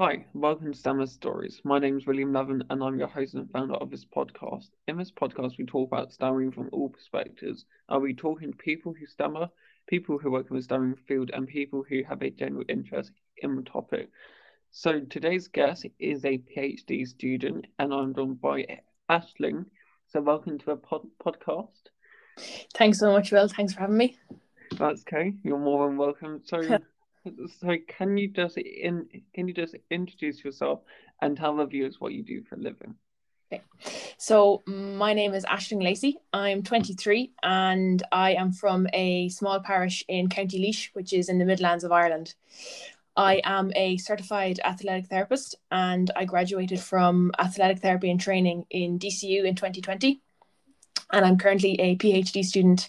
Hi, welcome to Stammer Stories. My name is William Levin and I'm your host and founder of this podcast. In this podcast, we talk about stammering from all perspectives. I'll be talking to people who stammer, people who work in the stammering field, and people who have a general interest in the topic. So today's guest is a PhD student and I'm joined by Aisling. So welcome to the pod- podcast. Thanks so much, Will. Thanks for having me. That's okay. You're more than welcome. So So can you just in can you just introduce yourself and tell the viewers what you do for a living? Okay. So my name is Aisling Lacey. I'm 23 and I am from a small parish in County Laois, which is in the Midlands of Ireland. I am a certified athletic therapist and I graduated from athletic therapy and training in DCU in 2020. And I'm currently a PhD student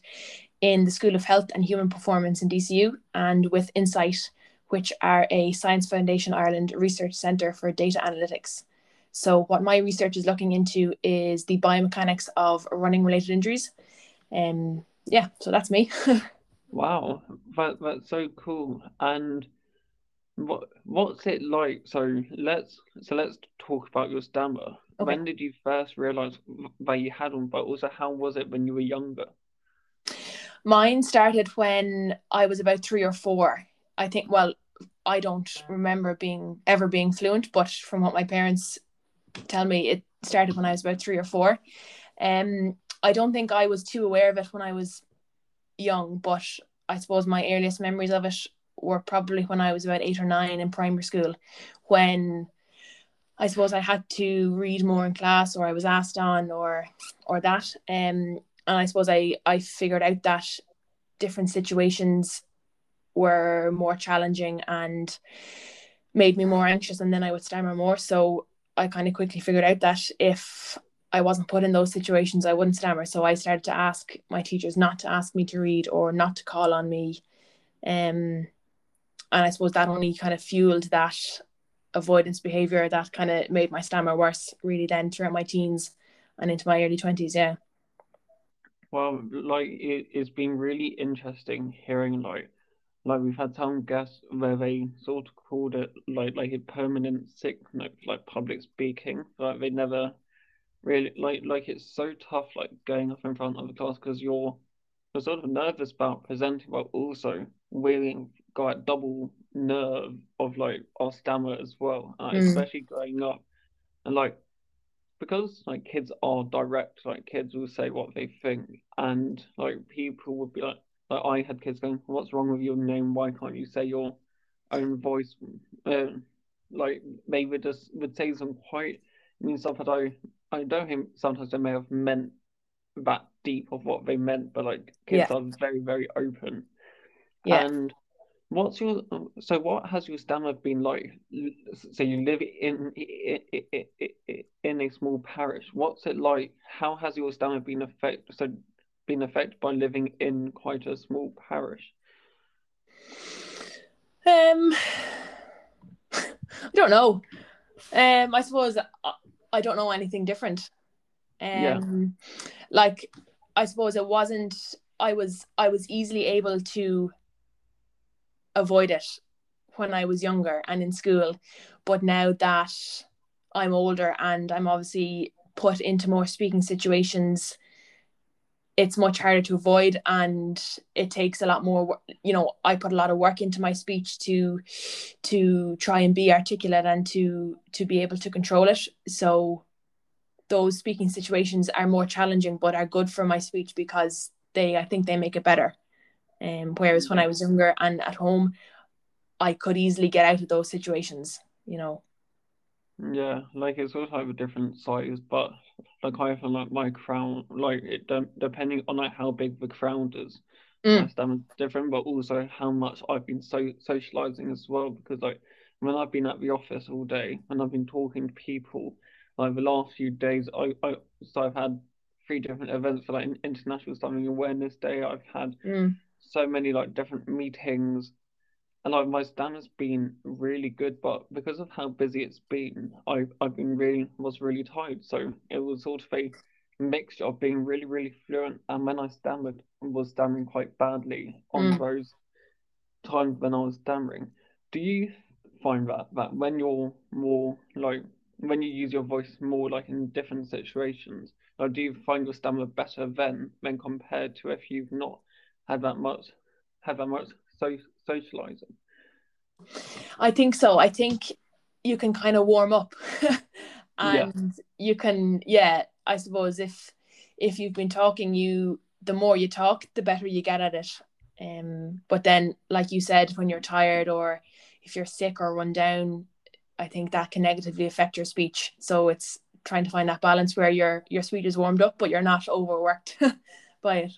in the School of Health and Human Performance in DCU and with Insight, which are a Science Foundation Ireland research centre for data analytics. So, what my research is looking into is the biomechanics of running related injuries. Um, yeah, so that's me. wow, that, that's so cool. And what what's it like? So let's so let's talk about your stammer. Okay. When did you first realize that you had one? But also, how was it when you were younger? Mine started when I was about three or four. I think, well, I don't remember being ever being fluent, but from what my parents tell me, it started when I was about three or four. Um, I don't think I was too aware of it when I was young, but I suppose my earliest memories of it were probably when I was about eight or nine in primary school, when I suppose I had to read more in class, or I was asked on, or or that. Um, and I suppose I I figured out that different situations were more challenging and made me more anxious and then I would stammer more. So I kind of quickly figured out that if I wasn't put in those situations I wouldn't stammer. So I started to ask my teachers not to ask me to read or not to call on me. Um and I suppose that only kind of fueled that avoidance behavior that kind of made my stammer worse really then throughout my teens and into my early 20s yeah well, like it, it's been really interesting hearing like like we've had some guests where they sort of called it like like a permanent sickness, like public speaking. Like they never really like like it's so tough like going up in front of the class because you're you're sort of nervous about presenting, but also really got double nerve of like our stammer as well, uh, mm. especially going up and like because like kids are direct, like kids will say what they think, and like people would be like, like I had kids going, "What's wrong with your name? Why can't you say your own voice?" Uh, like they would just would say some quite I mean stuff that I I don't think sometimes they may have meant that deep of what they meant, but like kids yeah. are very very open, yeah. and What's your so? What has your stammer been like? So you live in in, in in a small parish. What's it like? How has your stammer been affected? So been affected by living in quite a small parish. Um, I don't know. Um, I suppose I, I don't know anything different. Um, yeah. like I suppose it wasn't. I was I was easily able to avoid it when I was younger and in school. But now that I'm older and I'm obviously put into more speaking situations, it's much harder to avoid and it takes a lot more you know i put a lot of work into my speech to to try and be articulate and to to be able to control it so those speaking situations are more challenging but are good for my speech because they i think they make it better um, whereas when I was younger and at home, I could easily get out of those situations, you know. Yeah, like it's also have a different size, but like I feel like my crown, like it depending on like how big the crown is, mm. stammer's different, but also how much I've been so socializing as well. Because like when I've been at the office all day and I've been talking to people, like the last few days, I, I so I've had three different events for like International Stammering Awareness Day. I've had mm so many like different meetings. And like my stand has been really good but because of how busy it's been I've i've been really was really tired. So it was sort of a mixture of being really really fluent and when i stammered was stammering quite badly on mm. those times when i was stammering. Do you find that that when you're more like when you use your voice more like in different situations, like do you find your stammer better then when compared to if you've not had that much had that much so socializing? I think so. I think you can kind of warm up and yeah. you can yeah, I suppose if if you've been talking you the more you talk, the better you get at it. Um, but then, like you said, when you're tired or if you're sick or run down, I think that can negatively affect your speech. So it's trying to find that balance where your your speech is warmed up, but you're not overworked by it.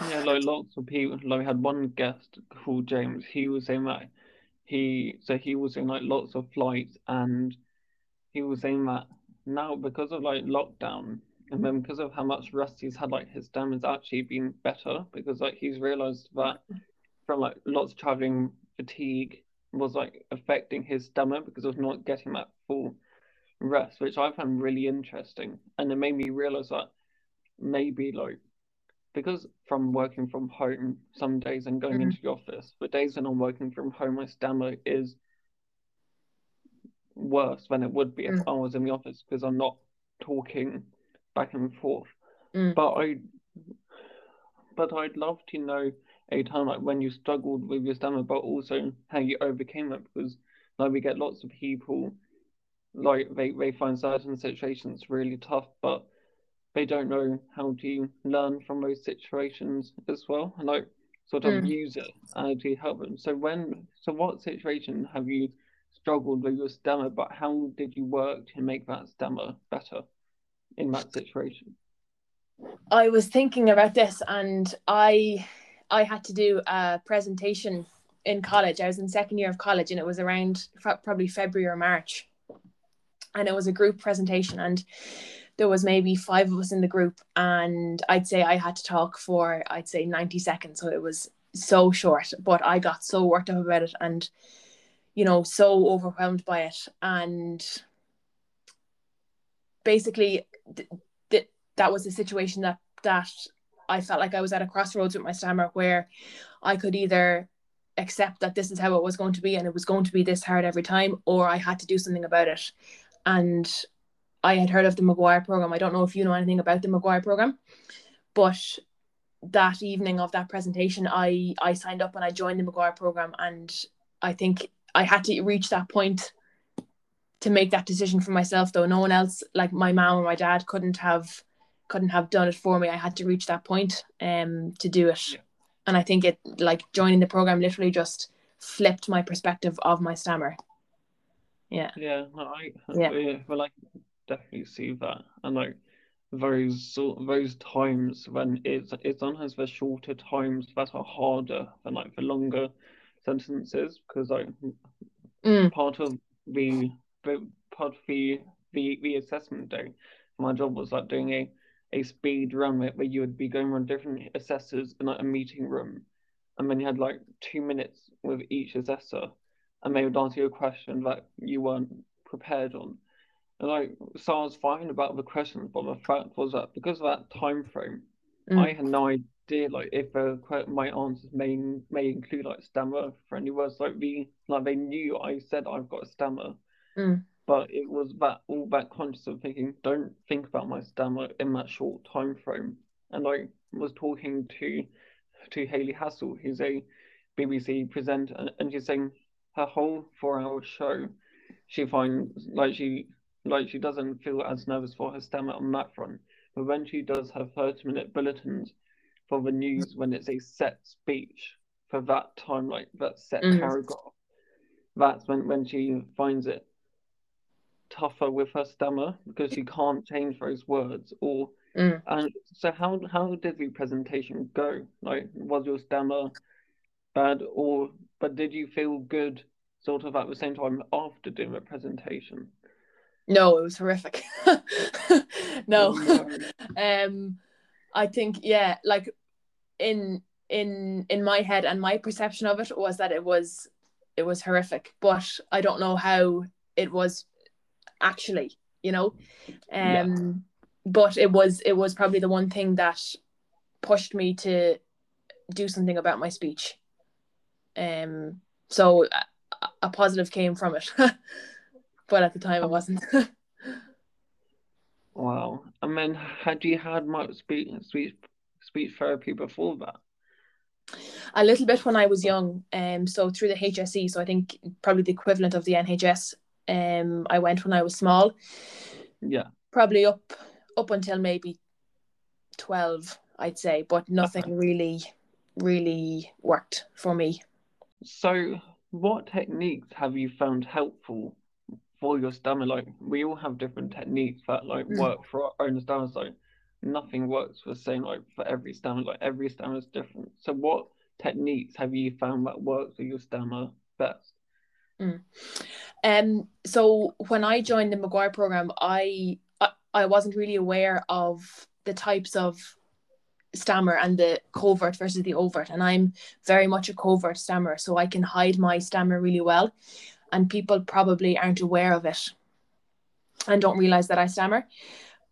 Yeah, like lots of people. Like we had one guest called James. He was saying that he so he was in like lots of flights, and he was saying that now because of like lockdown, and then because of how much rest he's had, like his stem has actually been better because like he's realized that from like lots of traveling fatigue was like affecting his stomach because of not getting that full rest, which I found really interesting. And it made me realize that maybe like because from working from home some days and going mm-hmm. into the office, the days when I'm working from home, my stomach is worse than it would be if mm. I was in the office because I'm not talking back and forth. Mm. But I, but I'd love to know a time like when you struggled with your stammer, but also how you overcame it because like we get lots of people like they, they find certain situations really tough, but they don't know how to learn from those situations as well and like sort of mm. use it uh, to help them. So when so what situation have you struggled with your stammer, but how did you work to make that stammer better? in that situation? I was thinking about this and I I had to do a presentation in college. I was in second year of college and it was around probably February or March. And it was a group presentation and there was maybe five of us in the group and I'd say I had to talk for I'd say 90 seconds so it was so short but I got so worked up about it and you know so overwhelmed by it and basically th- th- that was a situation that that I felt like I was at a crossroads with my stammer where I could either accept that this is how it was going to be and it was going to be this hard every time, or I had to do something about it. And I had heard of the McGuire program. I don't know if you know anything about the McGuire program, but that evening of that presentation, I I signed up and I joined the McGuire program, and I think I had to reach that point to make that decision for myself though. No one else like my mom or my dad couldn't have couldn't have done it for me. I had to reach that point um to do it. Yeah. and i think it like joining the program literally just flipped my perspective of my stammer. Yeah. Yeah no, i yeah. well i definitely see that and like those those times when it's it's sometimes the shorter times that are harder than like the longer sentences because like mm. part of the the part of the, the the assessment day. My job was like doing a a speed run where, you would be going around different assessors in like a meeting room, and then you had like two minutes with each assessor, and they would answer you a question that you weren't prepared on. And like, so I was fine about the questions, but the fact was that because of that time frame, mm. I had no idea like if uh, my answers may may include like stammer for any words like the like they knew I said I've got a stammer, Mm. But it was that all that conscious of thinking, don't think about my stammer in that short time frame. And I was talking to to Hayley Hassall, who's a BBC presenter, and she's saying her whole four hour show, she finds like she like she doesn't feel as nervous for her stammer on that front. But when she does her 30 minute bulletins for the news, when it's a set speech for that time, like that set mm. paragraph, that's when, when she finds it tougher with her stammer because she can't change those words or mm. and so how how did the presentation go like was your stammer bad or but did you feel good sort of at the same time after doing the presentation no it was horrific. No. Um i think yeah like in in in my head and my perception of it was that it was it was horrific but i don't know how it was actually you know? Um yeah. but it was it was probably the one thing that pushed me to do something about my speech. Um so a positive came from it. but at the time it wasn't. wow. And then had you had much speech speech speech therapy before that? A little bit when I was young. Um so through the HSE, so I think probably the equivalent of the NHS. Um I went when I was small. Yeah. Probably up up until maybe twelve, I'd say, but nothing really really worked for me. So what techniques have you found helpful for your stammer? Like we all have different techniques that like mm. work for our own stammer. So nothing works the same like for every stammer. Like every stammer is different. So what techniques have you found that works for your stammer best? Mm. Um. So when I joined the McGuire program, I, I I wasn't really aware of the types of stammer and the covert versus the overt and i'm very much a covert stammer so i can hide my stammer really well and people probably aren't aware of it and don't realize that i stammer.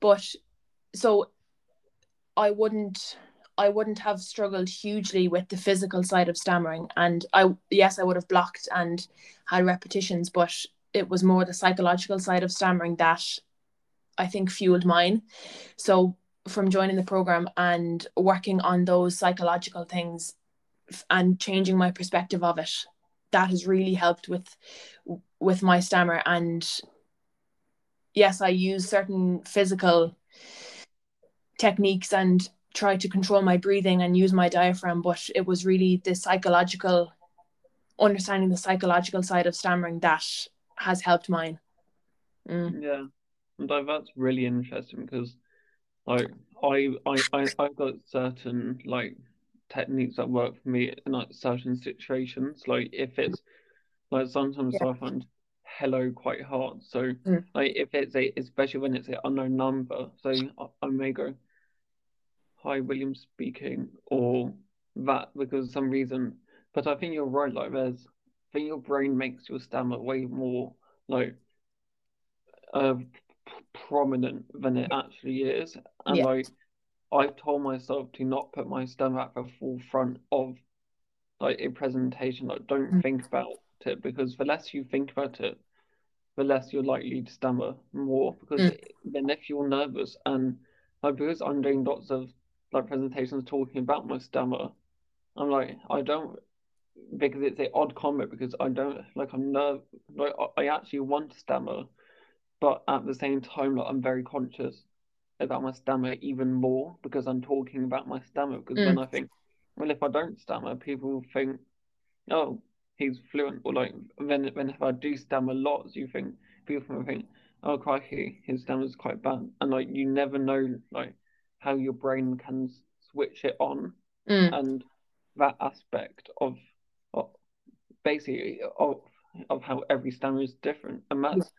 But so i wouldn't i wouldn't have struggled hugely with the physical side of stammering. And i yes i would have blocked and had repetitions but it was more the psychological side of stammering that i think fueled mine. So from joining the program and working on those psychological things and changing my perspective of it that has really helped with with my stammer. And yes i use certain physical techniques and try to control my breathing and use my diaphragm but it was really the psychological understanding the psychological side of stammering that has helped mine. Mm. yeah. And that's really interesting because like I, I, I, I've got certain like techniques that work for me in like certain situations. Like if it's like sometimes yeah. I find hello quite hard. So mm. like if it's a especially when it's an unknown number, so I, I may go, Hi William speaking or that because some reason. But I think you're right, like there's I think your brain makes your stammer way more like uh prominent than it actually is. And yeah. like I've told myself to not put my stammer at the forefront of like a presentation. Like don't mm. think about it because the less you think about it, the less you're likely to stammer more. Because mm. then if you're nervous and like because I'm doing lots of like presentations talking about my stammer, I'm like I don't because it's an odd comment because I don't like I'm nerve like I actually want to stammer but at the same time, like, I'm very conscious about my stammer even more because I'm talking about my stammer. Because mm. then I think, well, if I don't stammer, people think, oh, he's fluent. Or like, then, then if I do stammer lots, you think people think, oh, crikey, his stammer is quite bad. And like, you never know, like, how your brain can switch it on, mm. and that aspect of, of basically of of how every stammer is different, and that's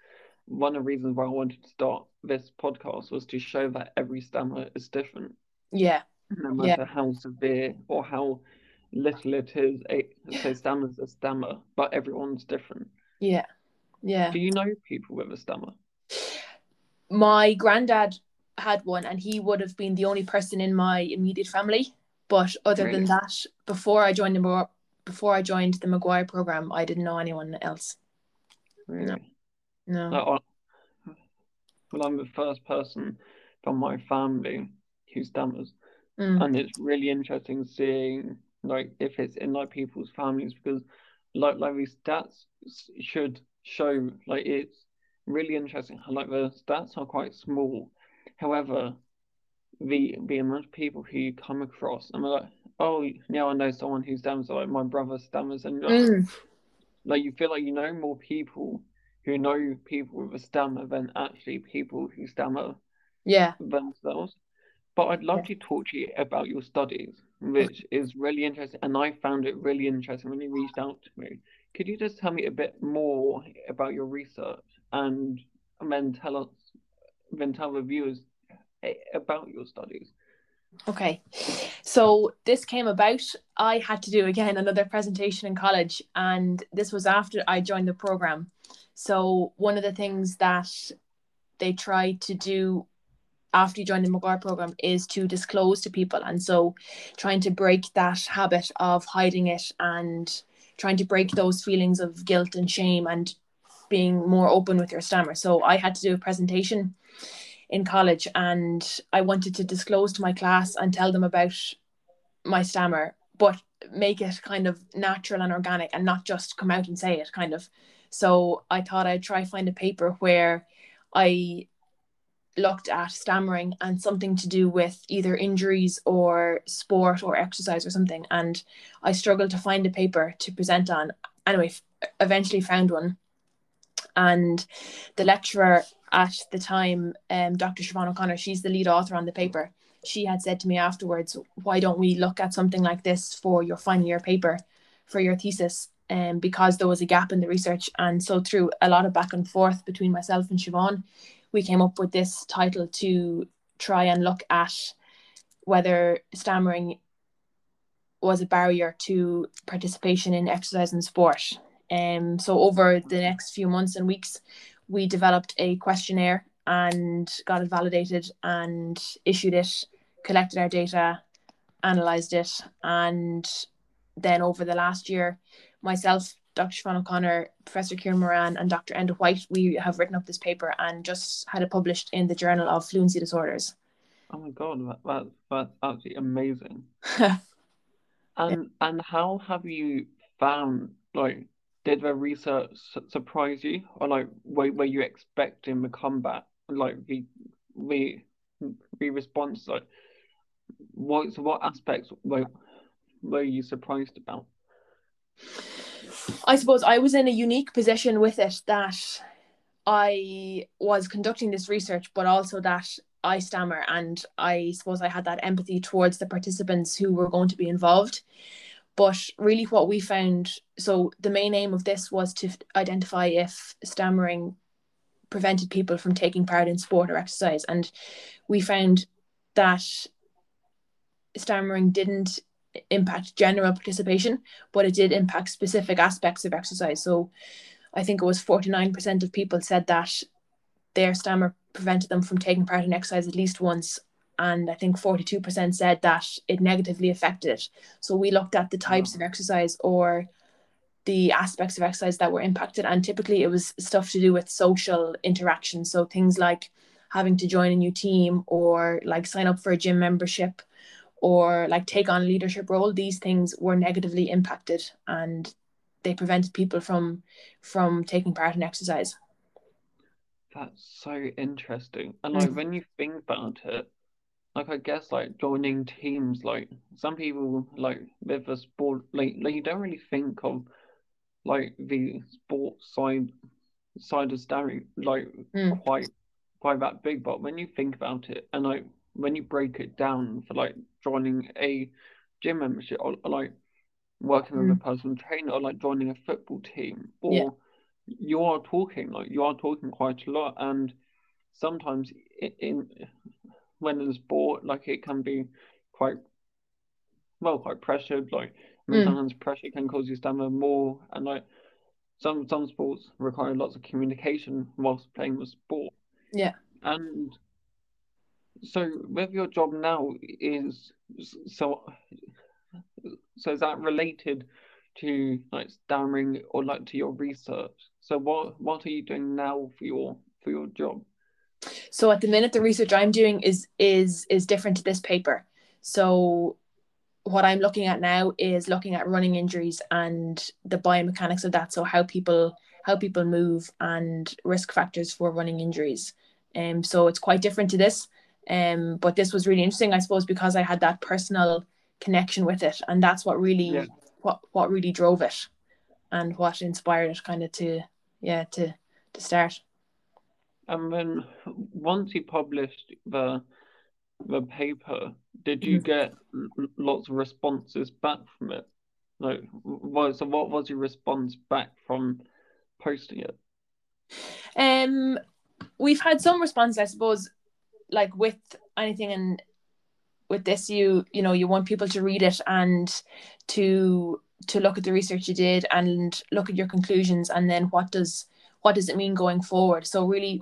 one of the reasons why I wanted to start this podcast was to show that every stammer is different. Yeah. No matter yeah. how severe or how little it is, a, so stammer's a stammer, but everyone's different. Yeah. Yeah. Do you know people with a stammer? My granddad had one, and he would have been the only person in my immediate family. But other really? than that, before I joined the before I joined the McGuire program, I didn't know anyone else. Really? No. No. Like, well, I'm the first person from my family who stammers, mm. and it's really interesting seeing like if it's in like people's families because like like these stats should show like it's really interesting. Like the stats are quite small, however, the the amount of people who you come across, and like, oh, now I know someone who stammers. Like my brother stammers, and mm. like you feel like you know more people who know people with a stammer than actually people who stammer yeah themselves. But I'd love yeah. to talk to you about your studies, which is really interesting, and I found it really interesting when you reached out to me. Could you just tell me a bit more about your research and, and then tell us, then tell the viewers eh, about your studies? Okay, so this came about. I had to do again another presentation in college, and this was after I joined the program. So one of the things that they try to do after you join the McGuire program is to disclose to people. And so trying to break that habit of hiding it and trying to break those feelings of guilt and shame and being more open with your stammer. So I had to do a presentation in college and I wanted to disclose to my class and tell them about my stammer, but make it kind of natural and organic and not just come out and say it kind of. So I thought I'd try find a paper where I looked at stammering and something to do with either injuries or sport or exercise or something. And I struggled to find a paper to present on. Anyway, eventually found one. And the lecturer at the time, um, Dr. Siobhan O'Connor, she's the lead author on the paper. She had said to me afterwards, why don't we look at something like this for your final year paper for your thesis? Um, because there was a gap in the research. And so through a lot of back and forth between myself and Siobhan, we came up with this title to try and look at whether stammering was a barrier to participation in exercise and sport. Um, so over the next few months and weeks, we developed a questionnaire and got it validated and issued it, collected our data, analysed it, and then over the last year, myself, Dr. Siobhan O'Connor, Professor Kieran Moran, and Dr. Enda White, we have written up this paper and just had it published in the Journal of Fluency Disorders. Oh my god, that, that that's absolutely amazing. and and how have you found like did the research surprise you? Or like were, were you expecting the comeback? Like the the the response like what what aspects were were you surprised about? I suppose I was in a unique position with it that I was conducting this research, but also that I stammer, and I suppose I had that empathy towards the participants who were going to be involved. But really, what we found so the main aim of this was to identify if stammering prevented people from taking part in sport or exercise. And we found that stammering didn't impact general participation, but it did impact specific aspects of exercise. So I think it was 49% of people said that their stammer prevented them from taking part in exercise at least once. And I think 42% said that it negatively affected it. So we looked at the types of exercise or the aspects of exercise that were impacted. And typically it was stuff to do with social interaction. So things like having to join a new team or like sign up for a gym membership or like take on a leadership role these things were negatively impacted and they prevented people from from taking part in exercise that's so interesting and like mm. when you think about it like i guess like joining teams like some people like with a sport like, like you don't really think of like the sports side side of staring like mm. quite quite that big but when you think about it and like when you break it down for like joining a gym membership or, or like working mm. with a mm. personal trainer or like joining a football team or yeah. you are talking like you are talking quite a lot and sometimes in, in when in sport like it can be quite well quite pressured like mm. sometimes pressure can cause you stammer more and like some some sports require lots of communication whilst playing the sport. Yeah. And so with your job now is so so is that related to like stammering or like to your research? So what what are you doing now for your for your job so at the minute the research i'm doing is is is different to this paper. So what i'm looking at now is looking at running injuries and the biomechanics of that. So how people how people move and risk factors for running injuries. Um so it's quite different to this. Um, but this was really interesting, I suppose, because I had that personal connection with it, and that's what really yeah. what what really drove it, and what inspired it, kind of to yeah to to start. And then once you published the the paper, did you mm-hmm. get lots of responses back from it? Like, what, so what was your response back from posting it? Um, we've had some response, I suppose like with anything and with this you you know you want people to read it and to to look at the research you did and look at your conclusions and then what does what does it mean going forward so really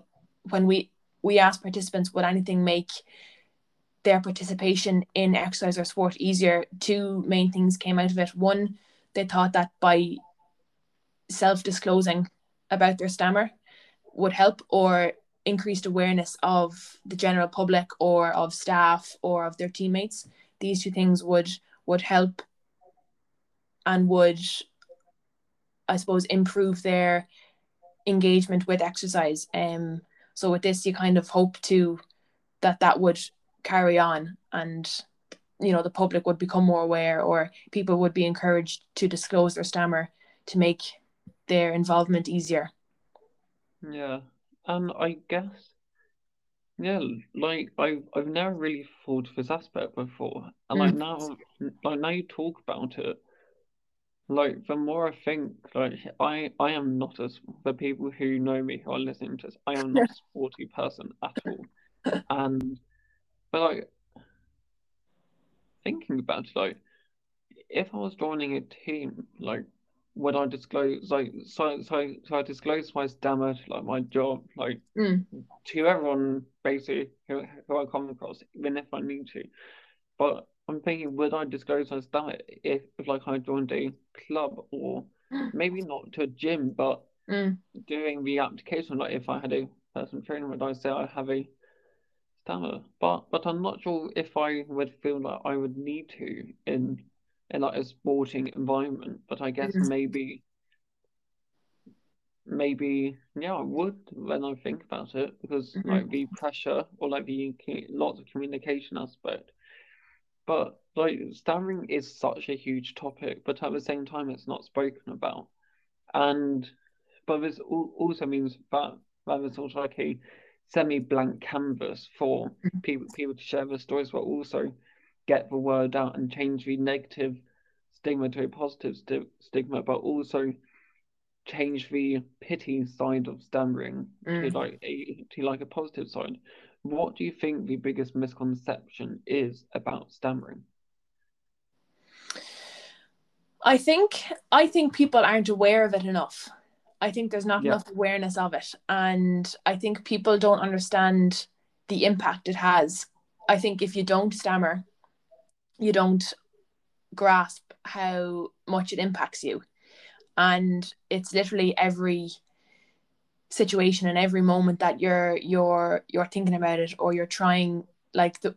when we we ask participants would anything make their participation in exercise or sport easier? Two main things came out of it. One they thought that by self-disclosing about their stammer would help or increased awareness of the general public or of staff or of their teammates. These two things would would help and would i suppose improve their engagement with exercise. Um so with this you kind of hope to that that would carry on and you know the public would become more aware or people would be encouraged to disclose their stammer to make their involvement easier. Yeah. And i guess yeah like i've, i've never really thought of this aspect before. And like Mm. now like now you talk about it like the more i think like i i am not as the people who know me who are listening to this i am not a sporty person at all and but like thinking about it, like if I was joining a team, like would I disclose like so so so I disclose my stammer to like my job, like Mm. to everyone basically who, who I come across, even if I need to. But I'm thinking, would I disclose my stammer if, if like I joined a club or maybe not to a gym, but Mm. doing the application, like if I had a personal trainer, would I say I have a stammer? But but I'm not sure if I would feel like I would need to in in like a sporting environment. But I guess Mm. maybe maybe yeah, I would when I think about it because Mhm. like the pressure or like the lots of communication aspect. But like stammering is such a huge topic, but at the same time it's not spoken about. And but this also means that that there's sort of like a semi-blank canvas for people people to share their stories, but also get the word out and change the negative stigma to a positive sti stigma, but also change the pity side of stammering to Mm. like a to like a positive side. What do you think the biggest misconception is about stammering? I think I think people aren't aware of it enough. I think there's not Yeah. enough awareness of it, and I think people don't understand the impact it has. I think if you don't stammer, you don't grasp how much it impacts you, and it's literally every situation and every moment that you're you're you're thinking about it or you're trying like the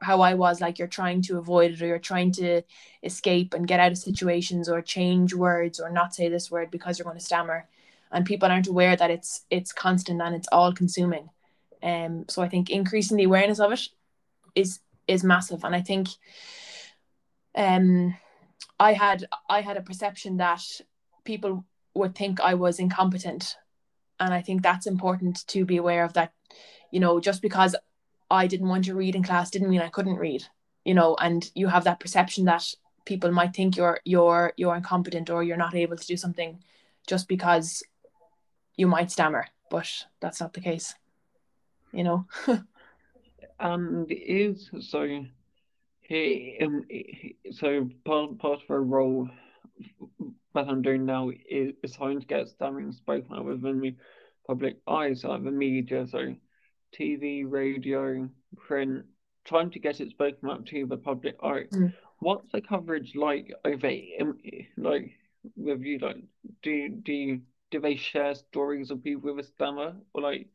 how I was like you're trying to avoid it or you're trying to escape and get out of situations or change words or not say this word because you're going to stammer. And people aren't aware that it's it's constant and it's all consuming. Um so I think increasing the awareness of it is is massive. And I think um I had I had a perception that people would think I was incompetent and I think that's important to be aware of that you know just because I didn't want to read in class didn't mean I couldn't read you know and you have that perception that people might think you're you're you're incompetent or you're not able to do something just because you might stammer but that's not the case you know? And is so he um, so part part of a role that I'm doing now is, is trying to get stammering spoken out within the public eye, so like the media, so TV, radio, print, trying to get it spoken out to the public eye. Mm. What's the coverage like over like with you? Like, do do you, do they share stories of people with a stammer, or like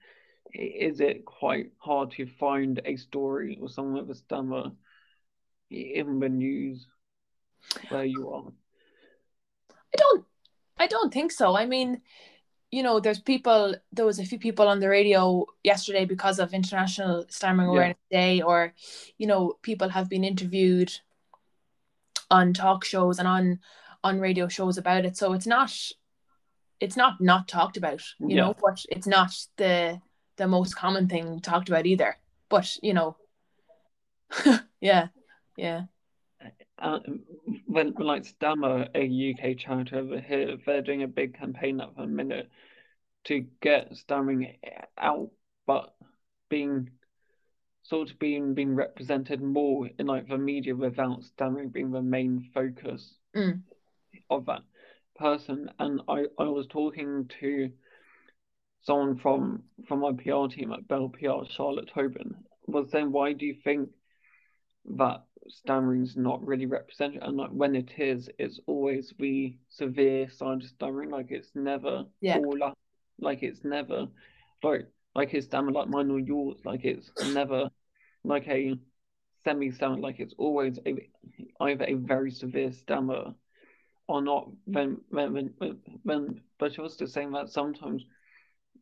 is it quite hard to find a story or someone with a stammer in the news where you are? I don't I don't think so I mean you know there's people there was a few people on the radio yesterday because of International Stammering Yeah. Awareness Day or you know people have been interviewed on talk shows and on on radio shows about it so it's not it's not not talked about you Yeah. know but it's not the the most common thing talked about either but you know yeah yeah Uh, when, when like STAMMA, a UK charity over here, they're doing a big campaign at the minute to get stammering out, but being sort of being being represented more in like the media without stammering being the main focus Mm. of that person. And I, I was talking to someone from from my PR team at Bell PR, Charlotte Tobin, was saying, why do you think that stammering's not really represented, and like when it is, it's always the severe side of stammering. Like it's never Yeah. all up, like it's never like like it's stammer like mine or yours. Like it's never like a semi stammer. Like it's always a either a very severe stammer or not. When when when when, but you're also saying that sometimes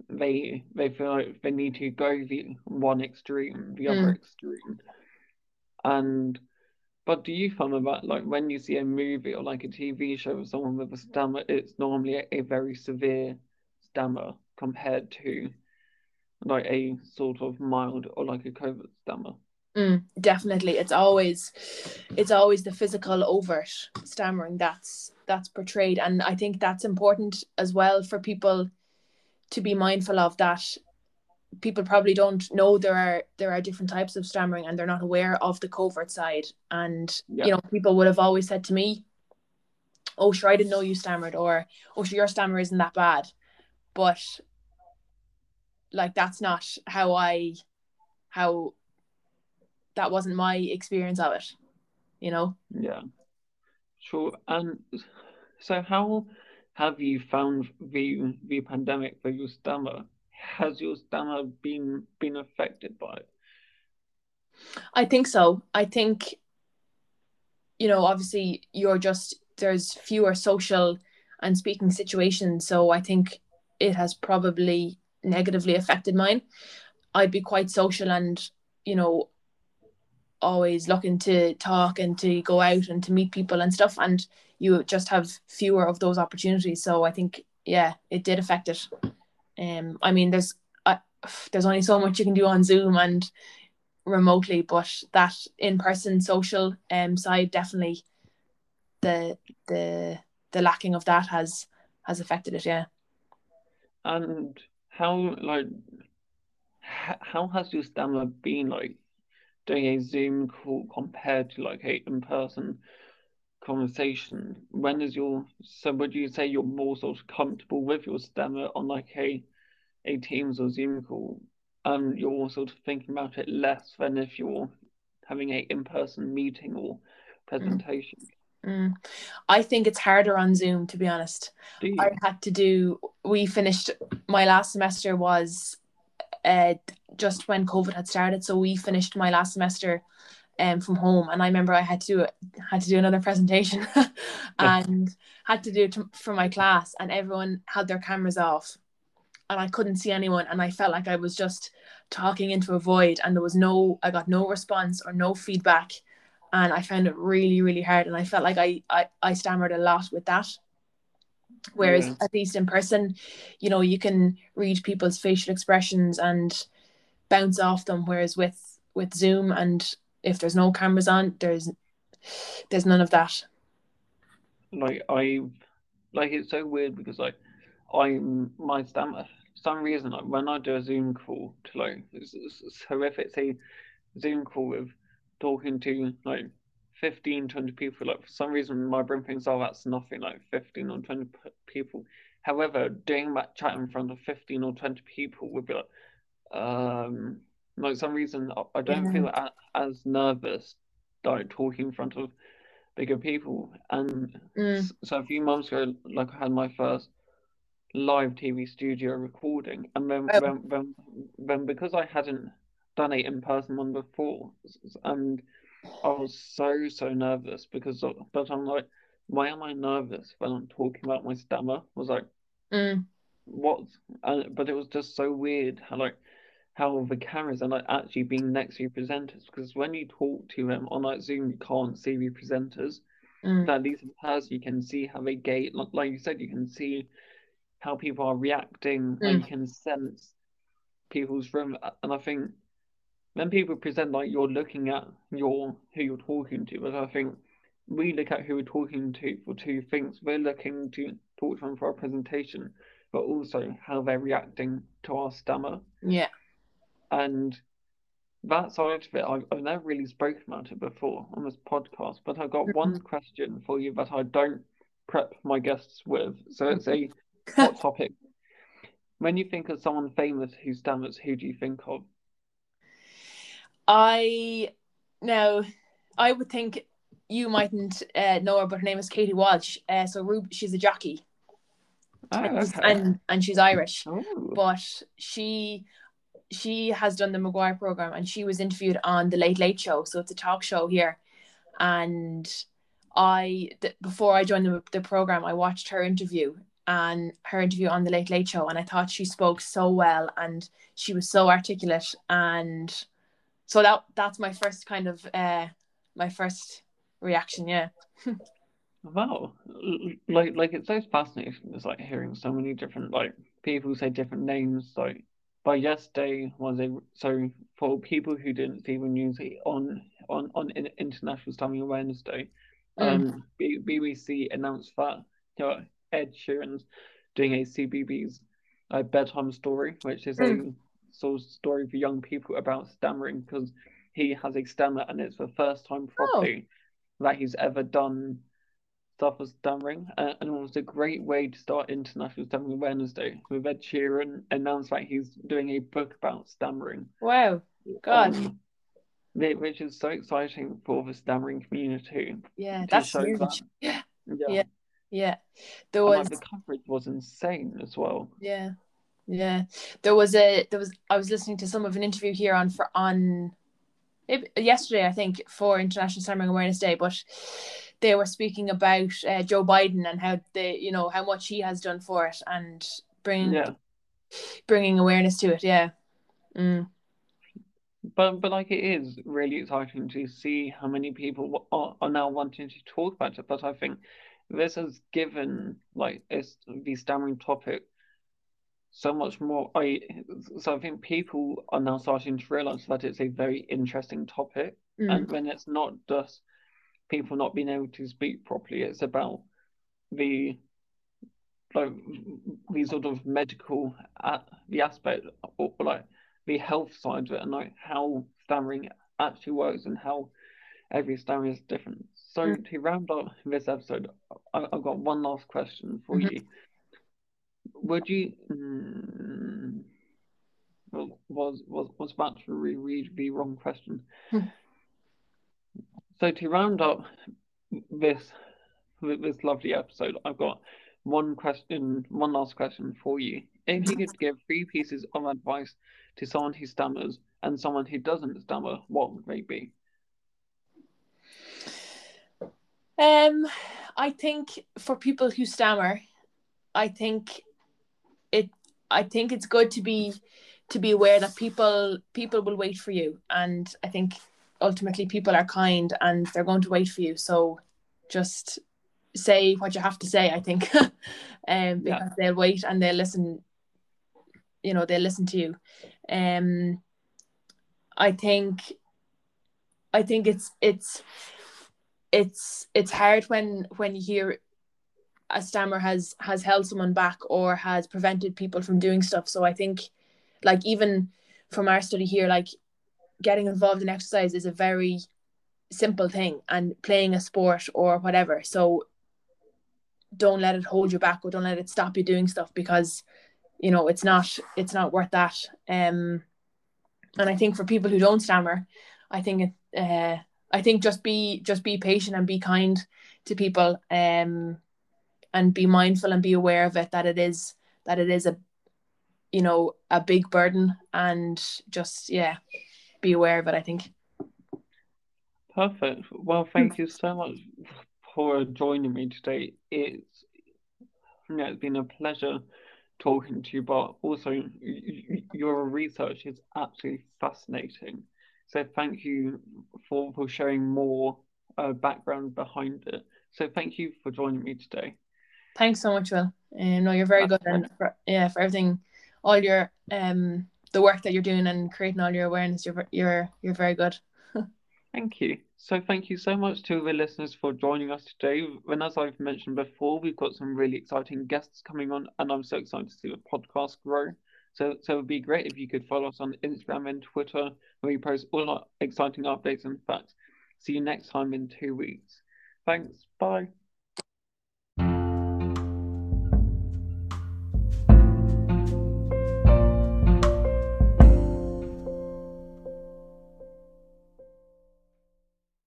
they they feel like they need to go the one extreme, the other Mm. extreme. And but do you find that like when you see a movie or like a TV show with someone with a stammer, it's normally a, a very severe stammer compared to like a sort of mild or like a covert stammer. Mm, definitely, it's always it's always the physical overt stammering that's that's portrayed, and I think that's important as well for people to be mindful of that. People probably don't know there are there are different types of stammering, and they're not aware of the covert side. And Yeah. you know, people would have always said to me, "Oh, sure, I didn't know you stammered," or "Oh, sure, your stammer isn't that bad," but like that's not how I how that wasn't my experience of it you know Yeah. Sure. Um, and so how have you found the the pandemic for your stammer? Has your stammer been been affected by it? i think so. I think you know obviously you're just there's fewer social and speaking situations so i think it has probably negatively affected mine. I'd be quite social and you know always looking to talk and to go out and to meet people and stuff and you just have fewer of those opportunities so i think yeah it did affect it um i mean there's uh, there's only so much you can do on zoom and remotely but that in-person social um side definitely the the the lacking of that has has affected it yeah And how like how has your stammer been like doing a Zoom call compared to like a in-person conversation? When is your so would you say you're more sort of comfortable with your stammer on like a a Teams or Zoom call? And you're sort of thinking about it less than if you're having a in-person meeting or presentation. Mm. i think it's harder on zoom to be honest I had to do. We finished. My last semester was, uh, just when COVID had started. So we finished my last semester, um, from home, and I remember I had to had to do another presentation, and had to do it for my class, and everyone had their cameras off, and I couldn't see anyone, and I felt like I was just talking into a void, and there was no. I got no response or no feedback. And I found it really, really hard, and I felt like I, I, I stammered a lot with that whereas Yeah. at least in person you know you can read people's facial expressions and bounce off them whereas with with zoom and if there's no cameras on there's there's none of that like I like it's so weird because like I'm my stammer some reason like when I do a Zoom call to like it's, it's, so if it's a Zoom call with talking to like 15 20 people like for some reason my brain thinks oh that's nothing like 15 or 20 p- people however doing that chat in front of 15 or 20 people would be like um like some reason I- don't Yeah. feel as nervous like talking in front of bigger people and Mm. So a few months ago, like I had my first live TV studio recording, and then Oh. then, then, then because I hadn't done it in person one before, and I was so so nervous because but I'm like, why am I nervous when I'm talking about my stammer? I was like, Mm. what? And, but it was just so weird how like how the cameras are like actually being next to your presenters because when you talk to them on like Zoom, you can't see the presenters Mm. that at least in person you can see how they gate like, like you said you can see how people are reacting hmm. like you can sense people's room and I think when people present like you're looking at your who you're talking to but I think we look at who we're talking to for two things. We're looking to talk to them for our presentation but also how they're reacting to our stammer. Yeah. And that side of it, I've, I've never really spoken about it before on this podcast, but I've got hmm. one question for you that I don't prep my guests with. So it's hmm. a hot topic. When you think of someone famous who stammers, who do you think of? I now I would think you mightn't uh, know her, but her name is Katie Walsh. Uh, so Rube, she's a jockey. Oh, and, okay. and and she's Irish, Oh. but she she has done the McGuire program and she was interviewed on the Late Late Show, so it's a talk show here. And I th- before I joined the, the program, I watched her interview and her interview on the Late Late Show, and I thought she spoke so well and she was so articulate, and so that that's my first kind of uh my first reaction. Yeah, Wow, like like it's so fascinating. It's like hearing so many different like people say different names. Like by yesterday was a so for people who didn't see the news on on on in- International Stammering Awareness Day, Mm. um, B- BBC announced that you know, Ed Sheeran's doing a CBeebies uh, bedtime story, which is a sort of story for young people about stammering because he has a stammer and it's the first time properly that he's ever done stuff with stammering, uh, and it was a great way to start International Stammering Awareness Day. With Ed Sheeran announced that he's doing a book about stammering, wow, God, um, which is so exciting for the stammering community. yeah, that's huge. that. Yeah, Yeah, Yeah. Yeah. There and like the coverage was insane as well. Yeah, yeah. There was a there was I was listening to some of an interview here on for on maybe yesterday I think for International Stammering Awareness Day, but they were speaking about uh, Joe Biden and how they you know how much he has done for it and bringing Yeah, bringing awareness to it. Yeah. Mm. but but like it is really exciting to see how many people are, are now wanting to talk about it. But I think this has given like it's the stammering topic so much more. I so I think people are now starting to realize that it's a very interesting topic, Mm. and when it's not just people not being able to speak properly, it's about the like the sort of medical uh, the aspect or like the health side of it and like how stammering actually works and how every stammering is different. So Mm. to round up this episode, I, I've got one last question for Mhm. you. Would you mm, was was was about to reread the wrong question. Hmm. So to round up this this lovely episode, I've got one question, one last question for you. If you could give three pieces of advice to someone who stammers and someone who doesn't stammer, what would they be? Um, I think for people who stammer, I think it. I think it's good to be to be aware that people people will wait for you, and I think ultimately people are kind and they're going to wait for you. So just say what you have to say. I think, um, because they'll wait and they'll listen. You know, they'll listen to you. Um, I think. I think it's it's it's it's hard when when you hear a stammer has has held someone back or has prevented people from doing stuff. So i think like even from our study here like getting involved in exercise is a very simple thing and playing a sport or whatever. So don't let it hold you back or don't let it stop you doing stuff because you know it's not it's not worth that. Um and i think for people who don't stammer i think it uh I think just be just be patient and be kind to people um and be mindful and be aware of it that it is that it is a you know a big burden and just yeah be aware of it I think Perfect. Well, thank you so much for joining me today. It's yeah, it's been a pleasure talking to you, but also y- y- your research is absolutely fascinating. So thank you for for sharing more uh, background behind it. So thank you for joining me today. thanks so much Will um, no you're very good and for, yeah for everything all your um the work that you're doing and creating all your awareness you're you're you're very good Thank you. So thank you so much to the listeners for joining us today. And as I've mentioned before, we've got some really exciting guests coming on, and I'm so excited to see the podcast grow. So so it'd be great if you could follow us on Instagram and Twitter, where we post all our exciting updates and facts. See you next time in two weeks. Thanks. Bye.